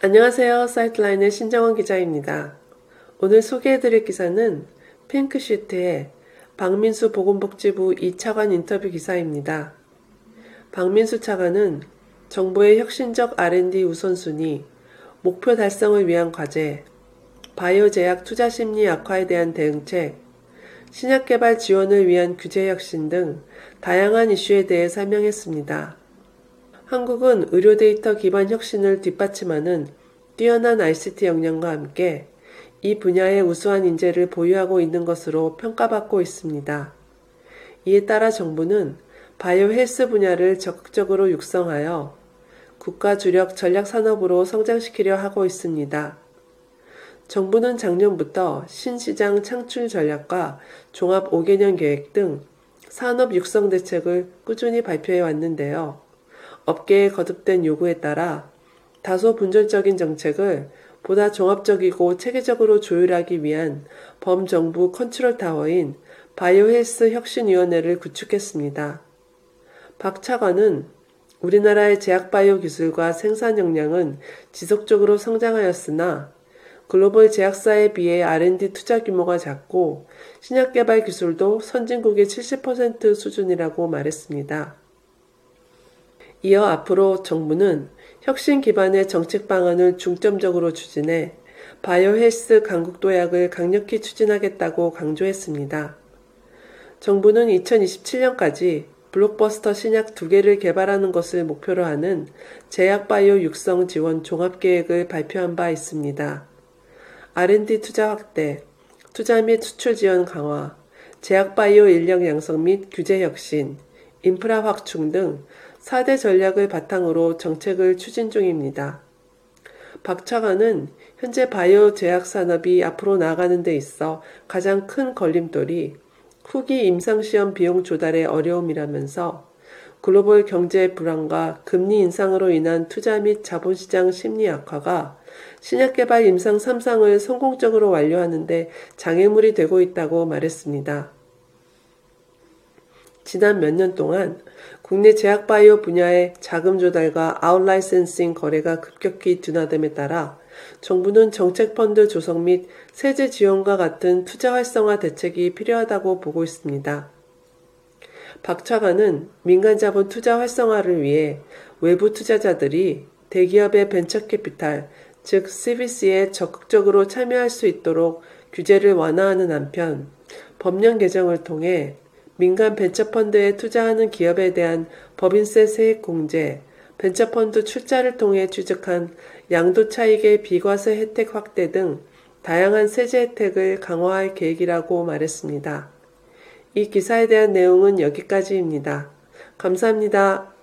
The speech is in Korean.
안녕하세요. 사이트라인의 신정원 기자입니다. 오늘 소개해드릴 기사는 핑크시트의 박민수 보건복지부 2차관 인터뷰 기사입니다. 박민수 차관은 정부의 혁신적 R&D 우선순위, 목표 달성을 위한 과제, 바이오 제약 투자 심리 악화에 대한 대응책, 신약 개발 지원을 위한 규제 혁신 등 다양한 이슈에 대해 설명했습니다. 한국은 의료 데이터 기반 혁신을 뒷받침하는 뛰어난 ICT 역량과 함께 이 분야의 우수한 인재를 보유하고 있는 것으로 평가받고 있습니다. 이에 따라 정부는 바이오 헬스 분야를 적극적으로 육성하여 국가 주력 전략 산업으로 성장시키려 하고 있습니다. 정부는 작년부터 신시장 창출 전략과 종합 5개년 계획 등 산업 육성 대책을 꾸준히 발표해 왔는데요. 업계의 거듭된 요구에 따라 다소 분절적인 정책을 보다 종합적이고 체계적으로 조율하기 위한 범정부 컨트롤 타워인 바이오헬스 혁신위원회를 구축했습니다. 박 차관은 우리나라의 제약바이오 기술과 생산 역량은 지속적으로 성장하였으나 글로벌 제약사에 비해 R&D 투자 규모가 작고 신약 개발 기술도 선진국의 70% 수준이라고 말했습니다. 이어 앞으로 정부는 혁신 기반의 정책 방안을 중점적으로 추진해 바이오 헬스 강국 도약을 강력히 추진하겠다고 강조했습니다. 정부는 2027년까지 블록버스터 신약 두 개를 개발하는 것을 목표로 하는 제약 바이오 육성 지원 종합 계획을 발표한 바 있습니다. R&D 투자 확대, 투자 및 수출 지원 강화, 제약 바이오 인력 양성 및 규제 혁신, 인프라 확충 등 4대 전략을 바탕으로 정책을 추진 중입니다. 박 차관은 현재 바이오 제약 산업이 앞으로 나아가는 데 있어 가장 큰 걸림돌이 후기 임상시험 비용 조달의 어려움이라면서 글로벌 경제 불안과 금리 인상으로 인한 투자 및 자본시장 심리 악화가 신약 개발 임상 3상을 성공적으로 완료하는데 장애물이 되고 있다고 말했습니다. 지난 몇 년 동안 국내 제약바이오 분야의 자금 조달과 아웃라이센싱 거래가 급격히 둔화됨에 따라 정부는 정책펀드 조성 및 세제 지원과 같은 투자 활성화 대책이 필요하다고 보고 있습니다. 박 차관은 민간 자본 투자 활성화를 위해 외부 투자자들이 대기업의 벤처캐피탈, 즉 CVC에 적극적으로 참여할 수 있도록 규제를 완화하는 한편 법령 개정을 통해 민간 벤처펀드에 투자하는 기업에 대한 법인세 세액 공제, 벤처펀드 출자를 통해 취득한 양도 차익의 비과세 혜택 확대 등 다양한 세제 혜택을 강화할 계획이라고 말했습니다. 이 기사에 대한 내용은 여기까지입니다. 감사합니다.